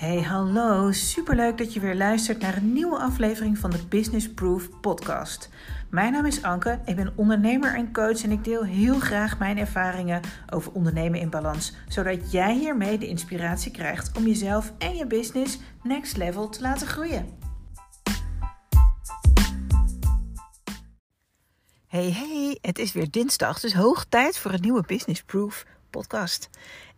Hey, hallo. Superleuk dat je weer luistert naar een nieuwe aflevering van de Business Proof podcast. Mijn naam is Anke, ik ben ondernemer en coach en ik deel heel graag mijn ervaringen over ondernemen in balans, zodat jij hiermee de inspiratie krijgt om jezelf en je business next level te laten groeien. Hey, hey, het is weer dinsdag, dus hoog tijd voor een nieuwe Business Proof podcast.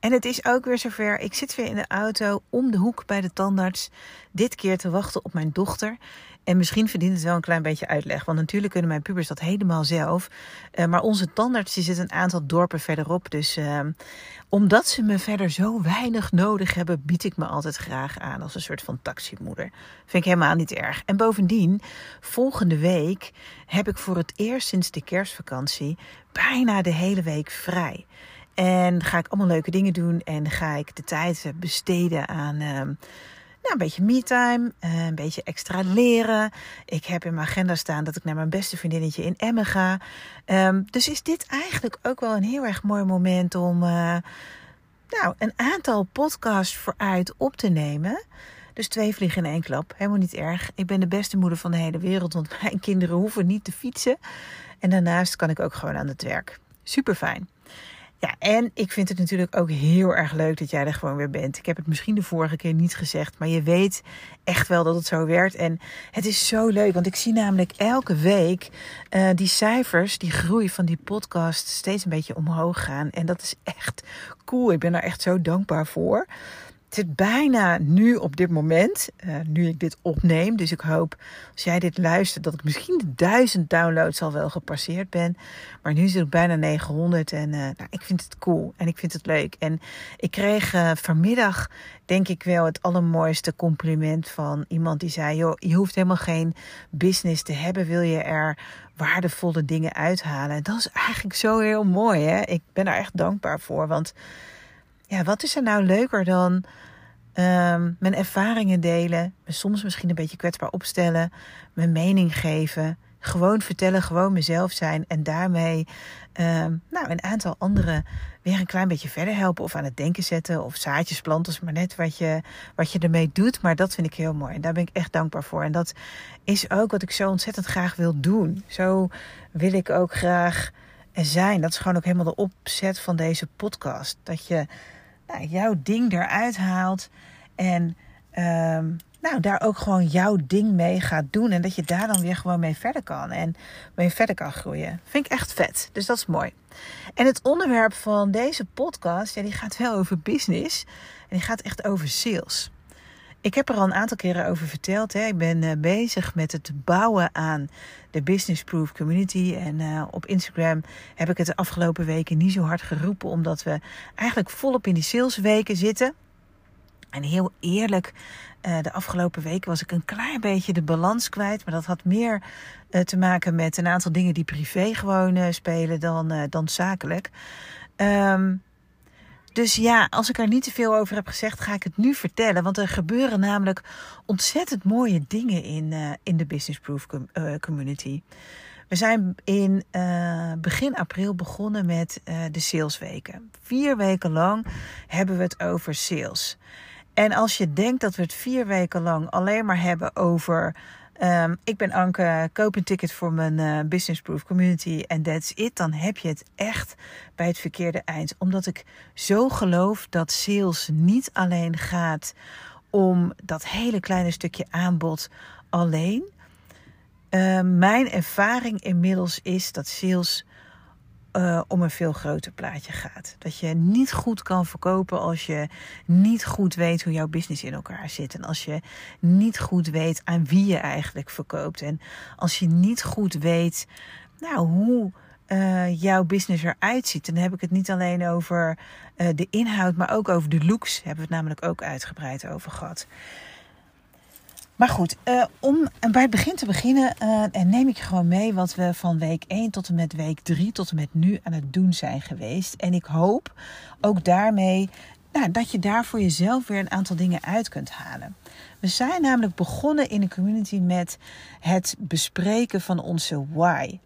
En het is ook weer zover. Ik zit weer in de auto om de hoek bij de tandarts. Dit keer te wachten op mijn dochter. En misschien verdient het wel een klein beetje uitleg. Want natuurlijk kunnen mijn pubers dat helemaal zelf. Uh, maar onze tandarts die zit een aantal dorpen verderop. Dus uh, omdat ze me verder zo weinig nodig hebben, bied ik me altijd graag aan als een soort van taximoeder. Vind ik helemaal niet erg. En bovendien, volgende week heb ik voor het eerst sinds de kerstvakantie bijna de hele week vrij. En ga ik allemaal leuke dingen doen en ga ik de tijd besteden aan uh, nou, een beetje me-time, uh, een beetje extra leren. Ik heb in mijn agenda staan dat ik naar mijn beste vriendinnetje in Emmen ga. Um, dus is dit eigenlijk ook wel een heel erg mooi moment om uh, nou, een aantal podcasts vooruit op te nemen. Dus twee vliegen in één klap. Helemaal niet erg. Ik ben de beste moeder van de hele wereld, want mijn kinderen hoeven niet te fietsen. En daarnaast kan ik ook gewoon aan het werk. Super fijn. Ja, en ik vind het natuurlijk ook heel erg leuk dat jij er gewoon weer bent. Ik heb het misschien de vorige keer niet gezegd, maar je weet echt wel dat het zo werkt. En het is zo leuk, want ik zie namelijk elke week uh, die cijfers, die groei van die podcast steeds een beetje omhoog gaan. En dat is echt cool. Ik ben daar echt zo dankbaar voor. Het zit bijna nu op dit moment, uh, nu ik dit opneem. Dus ik hoop als jij dit luistert dat ik misschien de duizend downloads al wel gepasseerd ben. Maar nu zit ik bijna 900 en uh, nou, ik vind het cool en ik vind het leuk. En ik kreeg uh, vanmiddag denk ik wel het allermooiste compliment van iemand die zei: joh, je hoeft helemaal geen business te hebben, wil je er waardevolle dingen uithalen. En dat is eigenlijk zo heel mooi. Hè? Ik ben daar echt dankbaar voor, want ja, wat is er nou leuker dan um, mijn ervaringen delen, me soms misschien een beetje kwetsbaar opstellen, mijn mening geven, gewoon vertellen, gewoon mezelf zijn en daarmee um, nou, een aantal anderen weer een klein beetje verder helpen of aan het denken zetten of zaadjes planten, maar net wat je, wat je ermee doet. Maar dat vind ik heel mooi en daar ben ik echt dankbaar voor. En dat is ook wat ik zo ontzettend graag wil doen. Zo wil ik ook graag zijn. Dat is gewoon ook helemaal de opzet van deze podcast. Dat je nou, jouw ding eruit haalt. En um, nou, daar ook gewoon jouw ding mee gaat doen. En dat je daar dan weer gewoon mee verder kan. En mee verder kan groeien. Vind ik echt vet. Dus dat is mooi. En het onderwerp van deze podcast, ja, die gaat wel over business. En die gaat echt over sales. Ik heb er al een aantal keren over verteld. Hè. Ik ben uh, bezig met het bouwen aan de Business Proof Community. En uh, op Instagram heb ik het de afgelopen weken niet zo hard geroepen, omdat we eigenlijk volop in die salesweken zitten. En heel eerlijk, uh, de afgelopen weken was ik een klein beetje de balans kwijt. Maar dat had meer te maken met een aantal dingen die privé gewoon spelen dan, dan zakelijk. Um, dus ja, als ik er niet te veel over heb gezegd, ga ik het nu vertellen. Want er gebeuren namelijk ontzettend mooie dingen in, uh, in de Business Proof uh, community. We zijn in uh, begin april begonnen met de salesweken. Vier weken lang hebben we het over sales. En als je denkt dat we het vier weken lang alleen maar hebben over Um, ik ben Anke, koop een ticket voor mijn uh, Business Proof Community en that's it. Dan heb je het echt bij het verkeerde eind. Omdat ik zo geloof dat sales niet alleen gaat om dat hele kleine stukje aanbod alleen. Uh, mijn ervaring inmiddels is dat sales uh, om een veel groter plaatje gaat. Dat je niet goed kan verkopen als je niet goed weet hoe jouw business in elkaar zit. En als je niet goed weet aan wie je eigenlijk verkoopt. En als je niet goed weet nou, hoe uh, jouw business eruit ziet. Dan heb ik het niet alleen over uh, de inhoud, maar ook over de looks. Hebben we het namelijk ook uitgebreid over gehad. Maar goed, uh, om bij het begin te beginnen uh, neem ik gewoon mee wat we van week 1 tot en met week 3 tot en met nu aan het doen zijn geweest. En ik hoop ook daarmee nou, dat je daar voor jezelf weer een aantal dingen uit kunt halen. We zijn namelijk begonnen in de community met het bespreken van onze why.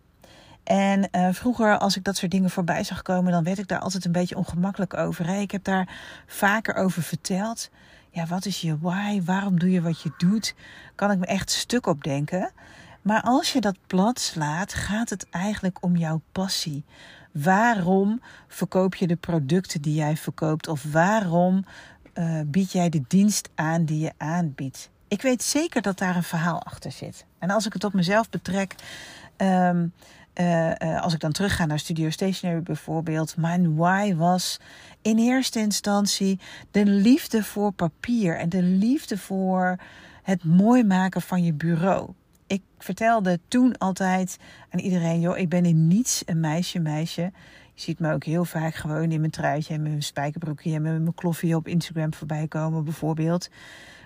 En uh, vroeger, als ik dat soort dingen voorbij zag komen, dan werd ik daar altijd een beetje ongemakkelijk over. Ik heb daar vaker over verteld ja, wat is je why? Waarom doe je wat je doet? Kan ik me echt stuk op denken. Maar als je dat plat slaat, gaat het eigenlijk om jouw passie. Waarom verkoop je de producten die jij verkoopt? Of waarom uh, bied jij de dienst aan die je aanbiedt? Ik weet zeker dat daar een verhaal achter zit. En als ik het op mezelf betrek, um, uh, uh, als ik dan terugga naar Studio Stationery bijvoorbeeld, mijn why was in eerste instantie de liefde voor papier en de liefde voor het mooi maken van je bureau. Ik vertelde toen altijd aan iedereen: joh, ik ben in niets een meisje, meisje. Je ziet me ook heel vaak gewoon in mijn truitje en mijn spijkerbroekje en met mijn kloffie op Instagram voorbij komen, bijvoorbeeld.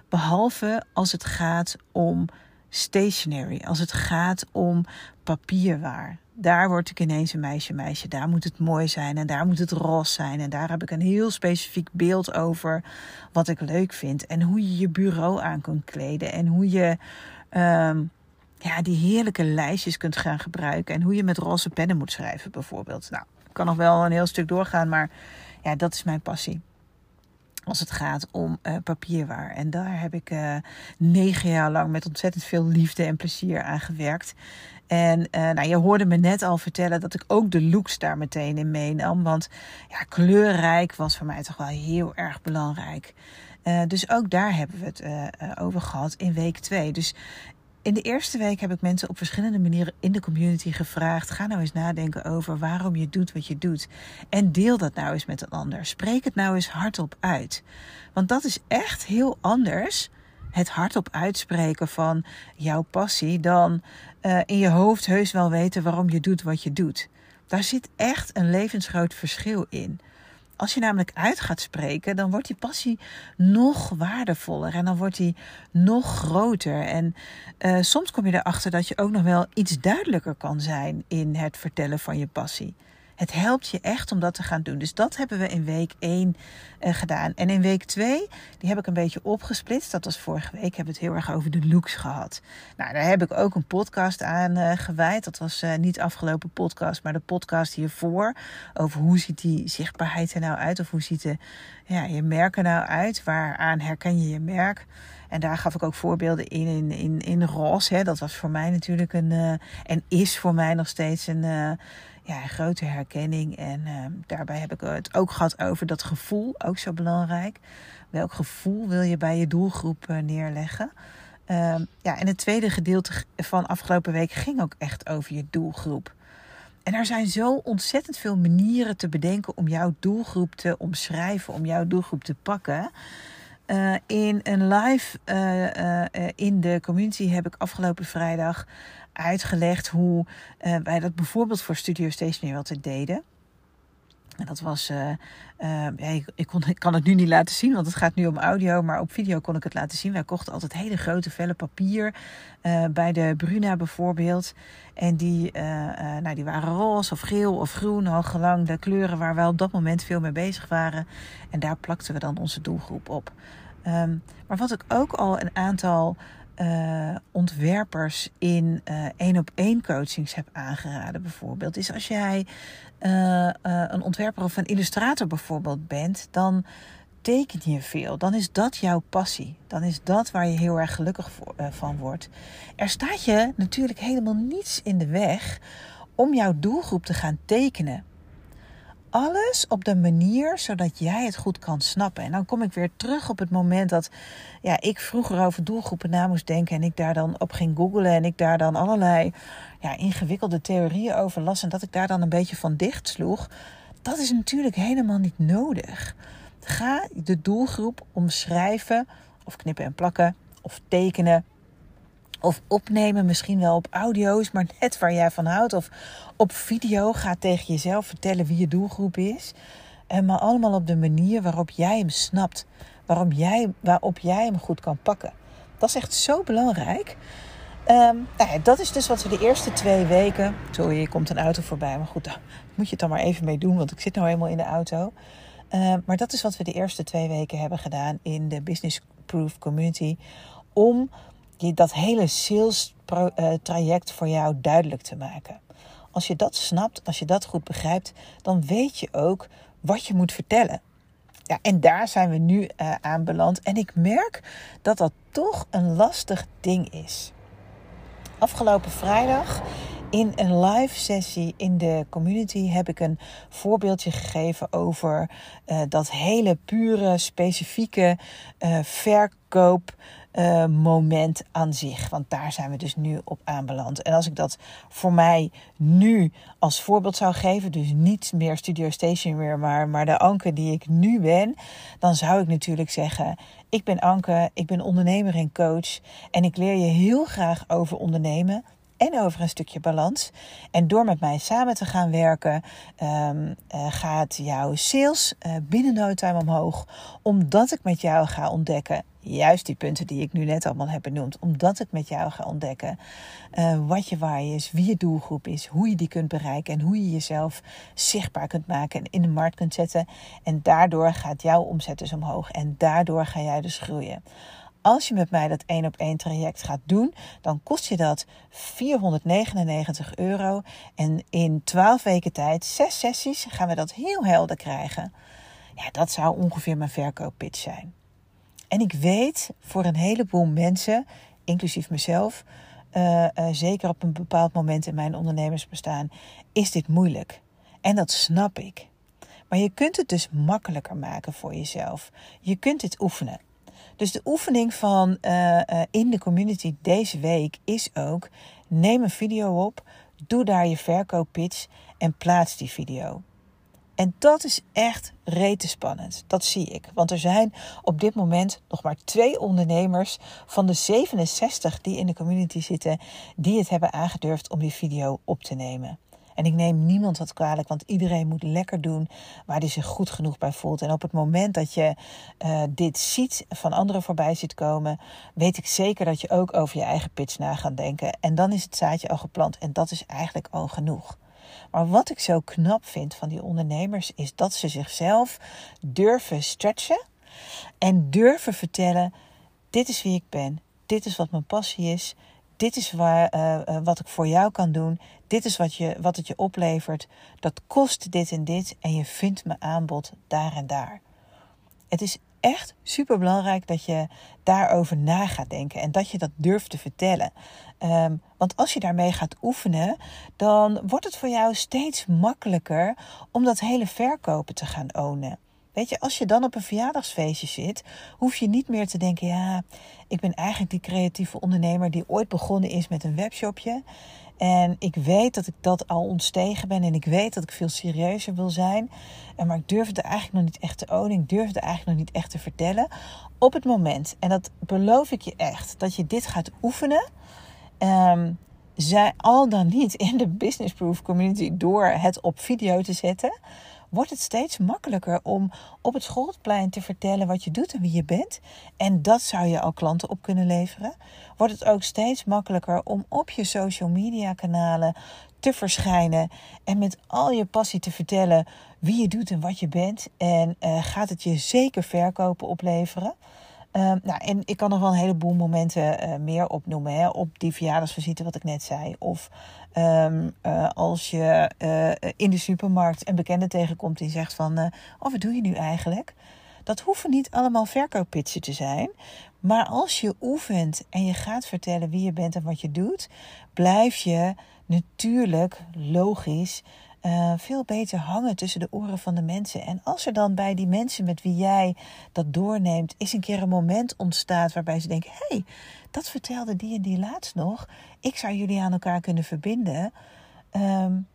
Behalve als het gaat om stationery, als het gaat om papierwaar. Daar word ik ineens een meisje, meisje. Daar moet het mooi zijn en daar moet het roze zijn. En daar heb ik een heel specifiek beeld over wat ik leuk vind. En hoe je je bureau aan kunt kleden. En hoe je um, ja, die heerlijke lijstjes kunt gaan gebruiken. En hoe je met roze pennen moet schrijven, bijvoorbeeld. Nou, ik kan nog wel een heel stuk doorgaan, maar ja, dat is mijn passie als het gaat om uh, papierwaar. En daar heb ik uh, negen jaar lang met ontzettend veel liefde en plezier aan gewerkt. En uh, nou, je hoorde me net al vertellen dat ik ook de looks daar meteen in meenam. Want ja, kleurrijk was voor mij toch wel heel erg belangrijk. dus ook daar hebben we het over gehad in week 2. Dus in de eerste week heb ik mensen op verschillende manieren in de community gevraagd: ga nou eens nadenken over waarom je doet wat je doet. En deel dat nou eens met een ander. Spreek het nou eens hardop uit. Want dat is echt heel anders. Het hardop uitspreken van jouw passie dan uh, in je hoofd heus wel weten waarom je doet wat je doet. Daar zit echt een levensgroot verschil in. Als je namelijk uit gaat spreken, dan wordt die passie nog waardevoller en dan wordt die nog groter. En uh, soms kom je erachter dat je ook nog wel iets duidelijker kan zijn in het vertellen van je passie. Het helpt je echt om dat te gaan doen. Dus dat hebben we in week 1 uh, gedaan. En in week 2, die heb ik een beetje opgesplitst. Dat was vorige week, hebben we het heel erg over de looks gehad. Nou, daar heb ik ook een podcast aan uh, gewijd. Dat was uh, niet afgelopen podcast, maar de podcast hiervoor. Over hoe ziet die zichtbaarheid er nou uit? Of hoe ziet de, ja, je merk er nou uit? Waaraan herken je je merk? En daar gaf ik ook voorbeelden in, in, in, in roze. Hè. Dat was voor mij natuurlijk een, en is voor mij nog steeds een, ja, grote herkenning. En uh, daarbij heb ik het ook gehad over dat gevoel, ook zo belangrijk. Welk gevoel wil je bij je doelgroep uh, neerleggen? Uh, ja, en het tweede gedeelte van afgelopen week ging ook echt over je doelgroep. En er zijn zo ontzettend veel manieren te bedenken om jouw doelgroep te omschrijven, om jouw doelgroep te pakken. Uh, in een live uh, in de community heb ik afgelopen vrijdag uitgelegd hoe uh, wij dat bijvoorbeeld voor Studio Stationery altijd deden. En dat was, uh, uh, ik, ik, kon, ik kan het nu niet laten zien, want het gaat nu om audio, maar op video kon ik het laten zien. Wij kochten altijd hele grote vellen papier, bij de Bruna bijvoorbeeld. En die, nou, die waren roze of geel of groen, al gelang de kleuren waar wij op dat moment veel mee bezig waren. En daar plakten we dan onze doelgroep op. Um, maar wat ik ook al een aantal uh, ontwerpers in één op één coachings heb aangeraden, bijvoorbeeld, is als jij uh, uh, een ontwerper of een illustrator bijvoorbeeld bent, dan teken je veel. Dan is dat jouw passie. Dan is dat waar je heel erg gelukkig van wordt. Er staat je natuurlijk helemaal niets in de weg om jouw doelgroep te gaan tekenen alles op de manier zodat jij het goed kan snappen. En dan kom ik weer terug op het moment dat ja, ik vroeger over doelgroepen na moest denken en ik daar dan op ging googlen en ik daar dan allerlei ja, ingewikkelde theorieën over las en dat ik daar dan een beetje van dicht sloeg. Dat is natuurlijk helemaal niet nodig. Ga de doelgroep omschrijven of knippen en plakken of tekenen of opnemen, misschien wel op audio's, maar net waar jij van houdt. Of op video. Ga tegen jezelf vertellen wie je doelgroep is. En maar allemaal op de manier waarop jij hem snapt. Waarom jij, waarop jij hem goed kan pakken. Dat is echt zo belangrijk. Um, nou ja, dat is dus wat we de eerste twee weken. Sorry, je komt een auto voorbij. Maar goed, daar moet je het dan maar even mee doen. Want ik zit nou helemaal in de auto. Uh, maar dat is wat we de eerste twee weken hebben gedaan in de Business Proof Community. Om dat hele sales eh, traject voor jou duidelijk te maken. Als je dat snapt, als je dat goed begrijpt, dan weet je ook wat je moet vertellen. ja, en daar zijn we nu uh, aan beland. En ik merk dat dat toch een lastig ding is. Afgelopen vrijdag in een live sessie in de community heb ik een voorbeeldje gegeven over uh, dat hele pure, specifieke verkoop uh, moment aan zich. Want daar zijn we dus nu op aanbeland. En als ik dat voor mij nu als voorbeeld zou geven, dus niet meer Studio Station meer, maar, maar de Anke die ik nu ben, dan zou ik natuurlijk zeggen: Ik ben Anke, ik ben ondernemer en coach. En ik leer je heel graag over ondernemen en over een stukje balans. En door met mij samen te gaan werken, um, uh, gaat jouw sales uh, binnen no time omhoog. Omdat ik met jou ga ontdekken, juist die punten die ik nu net allemaal heb benoemd, omdat ik met jou ga ontdekken uh, wat je waar is, wie je doelgroep is, hoe je die kunt bereiken en hoe je jezelf zichtbaar kunt maken en in de markt kunt zetten. En daardoor gaat jouw omzet dus omhoog en daardoor ga jij dus groeien. Als je met mij dat één op één traject gaat doen, dan kost je dat 499 euro. En in 12 weken tijd, zes sessies, gaan we dat heel helder krijgen. Ja, dat zou ongeveer mijn verkooppitch zijn. En ik weet voor een heleboel mensen, inclusief mezelf, uh, uh, zeker op een bepaald moment in mijn ondernemersbestaan, is dit moeilijk. En dat snap ik. Maar je kunt het dus makkelijker maken voor jezelf. Je kunt dit oefenen. Dus de oefening van uh, in de community deze week is ook: neem een video op, doe daar je verkooppitch en plaats die video. En dat is echt rete spannend. Dat zie ik. Want er zijn op dit moment nog maar twee ondernemers van de 67 die in de community zitten, die het hebben aangedurfd om die video op te nemen. En ik neem niemand wat kwalijk, want iedereen moet lekker doen waar hij zich goed genoeg bij voelt. En op het moment dat je uh, dit ziet, van anderen voorbij ziet komen, weet ik zeker dat je ook over je eigen pitch na gaat denken. En dan is het zaadje al geplant en dat is eigenlijk al genoeg. Maar wat ik zo knap vind van die ondernemers is dat ze zichzelf durven stretchen en durven vertellen: dit is wie ik ben, dit is wat mijn passie is, dit is waar, uh, wat ik voor jou kan doen. Dit is wat, je, wat het je oplevert. Dat kost dit en dit. En je vindt mijn aanbod daar en daar. Het is echt super belangrijk dat je daarover na gaat denken. En dat je dat durft te vertellen. Um, want als je daarmee gaat oefenen, dan wordt het voor jou steeds makkelijker om dat hele verkopen te gaan ownen. Weet je, als je dan op een verjaardagsfeestje zit, hoef je niet meer te denken: ja, ik ben eigenlijk die creatieve ondernemer die ooit begonnen is met een webshopje. En ik weet dat ik dat al ontstegen ben en ik weet dat ik veel serieuzer wil zijn. Maar ik durf het eigenlijk nog niet echt te ownen. Ik durf het eigenlijk nog niet echt te vertellen. Op het moment, en dat beloof ik je echt, dat je dit gaat oefenen. Um, zij al dan niet in de Business Proof community door het op video te zetten wordt het steeds makkelijker om op het schoolplein te vertellen wat je doet en wie je bent. En dat zou je al klanten op kunnen leveren. Wordt het ook steeds makkelijker om op je social media kanalen te verschijnen en met al je passie te vertellen wie je doet en wat je bent. En uh, gaat het je zeker verkopen opleveren. Uh, nou, en ik kan nog wel een heleboel momenten uh, meer opnoemen. Hè, op die verjaardagsvisite, wat ik net zei. Of um, uh, als je in de supermarkt een bekende tegenkomt die zegt van... oh, wat doe je nu eigenlijk? Dat hoeven niet allemaal verkooppitchen te zijn. Maar als je oefent en je gaat vertellen wie je bent en wat je doet... blijf je natuurlijk logisch uh, veel beter hangen tussen de oren van de mensen. En als er dan bij die mensen met wie jij dat doorneemt, is een keer een moment ontstaat waarbij ze denken: hé, hey, dat vertelde die en die laatst nog. Ik zou jullie aan elkaar kunnen verbinden. Um,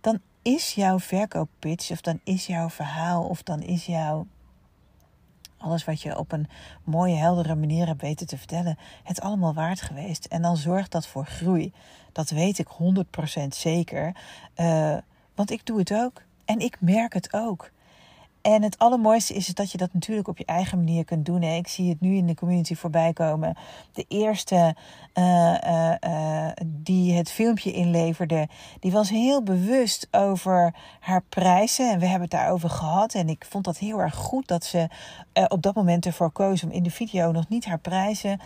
dan is jouw verkooppitch, of dan is jouw verhaal, of dan is jouw alles wat je op een mooie, heldere manier hebt weten te vertellen, het allemaal waard geweest. En dan zorgt dat voor groei. Dat weet ik 100% zeker. Uh, want ik doe het ook. En ik merk het ook. En het allermooiste is dat je dat natuurlijk op je eigen manier kunt doen. Ik zie het nu in de community voorbij komen. De eerste uh, uh, uh, die het filmpje inleverde, die was heel bewust over haar prijzen. En we hebben het daarover gehad. En ik vond dat heel erg goed dat ze op dat moment ervoor koos om in de video nog niet haar prijzen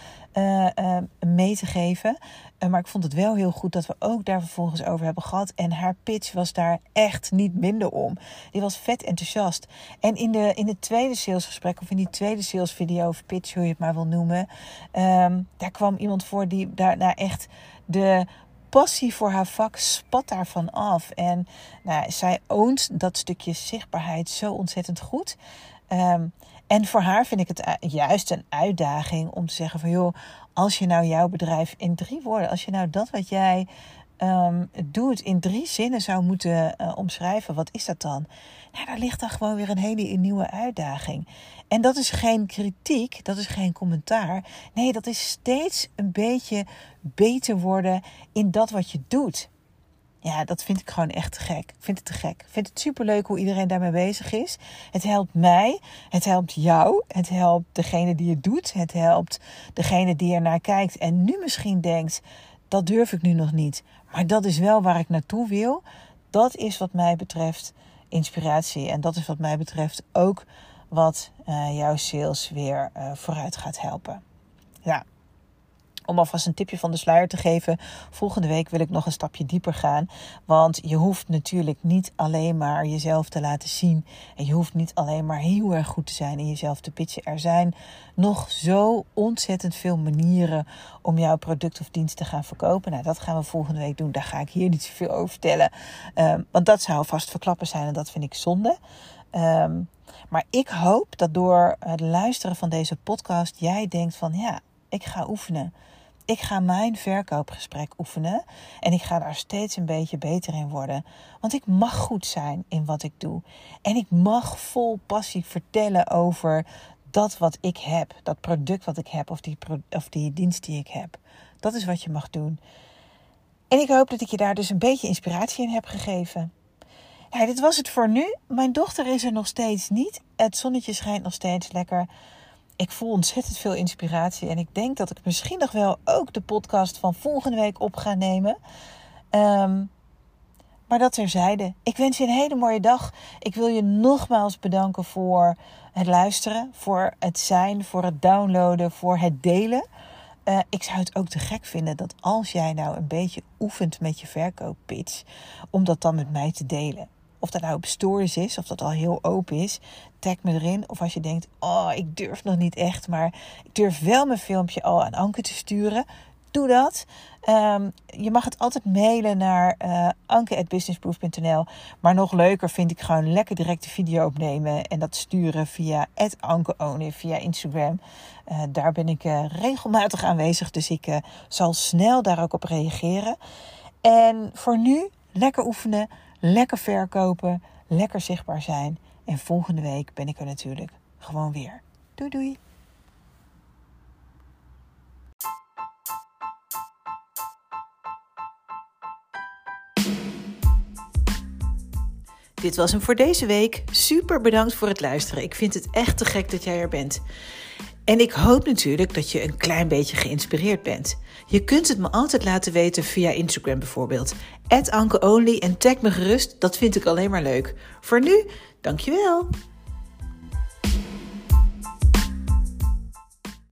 mee te geven. Eh, maar ik vond het wel heel goed dat we ook daar vervolgens over hebben gehad. En haar pitch was daar echt niet minder om. Die was vet enthousiast. En in, de, in het tweede salesgesprek, of in die tweede salesvideo of pitch, hoe je het maar wil noemen. Um, daar kwam iemand voor die daarna echt de passie voor haar vak spat daarvan af. En nou, zij oont dat stukje zichtbaarheid zo ontzettend goed. Um, en voor haar vind ik het juist een uitdaging om te zeggen van joh, als je nou jouw bedrijf in drie woorden, als je nou dat wat jij um, doet in drie zinnen zou moeten uh, omschrijven, wat is dat dan? Nou, daar ligt dan gewoon weer een hele nieuwe uitdaging. En dat is geen kritiek, dat is geen commentaar. Nee, dat is steeds een beetje beter worden in dat wat je doet. Ja, dat vind ik gewoon echt te gek. Ik vind het te gek. Ik vind het superleuk hoe iedereen daarmee bezig is. Het helpt mij. Het helpt jou. Het helpt degene die het doet. Het helpt degene die er naar kijkt en nu misschien denkt: dat durf ik nu nog niet. Maar dat is wel waar ik naartoe wil. Dat is wat mij betreft inspiratie. En dat is wat mij betreft ook wat uh, jouw sales weer uh, vooruit gaat helpen. Ja, om alvast een tipje van de sluier te geven. Volgende week wil ik nog een stapje dieper gaan. Want je hoeft natuurlijk niet alleen maar jezelf te laten zien. En je hoeft niet alleen maar heel erg goed te zijn in jezelf te pitchen. Er zijn nog zo ontzettend veel manieren om jouw product of dienst te gaan verkopen. Nou, dat gaan we volgende week doen. Daar ga ik hier niet zoveel over vertellen. Um, want dat zou vast verklappen zijn en dat vind ik zonde. Um, maar ik hoop dat door het luisteren van deze podcast jij denkt van ja, ik ga oefenen. Ik ga mijn verkoopgesprek oefenen en ik ga daar steeds een beetje beter in worden. Want ik mag goed zijn in wat ik doe. En ik mag vol passie vertellen over dat wat ik heb, dat product wat ik heb of die, of die dienst die ik heb. Dat is wat je mag doen. En ik hoop dat ik je daar dus een beetje inspiratie in heb gegeven. Ja, dit was het voor nu. Mijn dochter is er nog steeds niet. Het zonnetje schijnt nog steeds lekker ik voel ontzettend veel inspiratie. En ik denk dat ik misschien nog wel ook de podcast van volgende week op ga nemen. Um, maar dat terzijde. Ik wens je een hele mooie dag. Ik wil je nogmaals bedanken voor het luisteren, voor het zijn, voor het downloaden, voor het delen. Uh, ik zou het ook te gek vinden dat als jij nou een beetje oefent met je verkooppitch, om dat dan met mij te delen. Of dat nou op stories is, of dat al heel open is. Tag me erin. Of als je denkt, oh, ik durf nog niet echt. Maar ik durf wel mijn filmpje al aan Anke te sturen. Doe dat. Um, je mag het altijd mailen naar uh, anke.businessproof.nl. Maar nog leuker vind ik gewoon lekker direct de video opnemen. En dat sturen via ankeone, via Instagram. Uh, daar ben ik uh, regelmatig aanwezig. Dus ik zal snel daar ook op reageren. En voor nu, lekker oefenen lekker verkopen, lekker zichtbaar zijn. En volgende week ben ik er natuurlijk gewoon weer. Doei doei! Dit was hem voor deze week. Super bedankt voor het luisteren. Ik vind het echt te gek dat jij er bent. En ik hoop natuurlijk dat je een klein beetje geïnspireerd bent. Je kunt het me altijd laten weten via Instagram bijvoorbeeld. Ankeonly en tag me gerust, dat vind ik alleen maar leuk. Voor nu, dankjewel!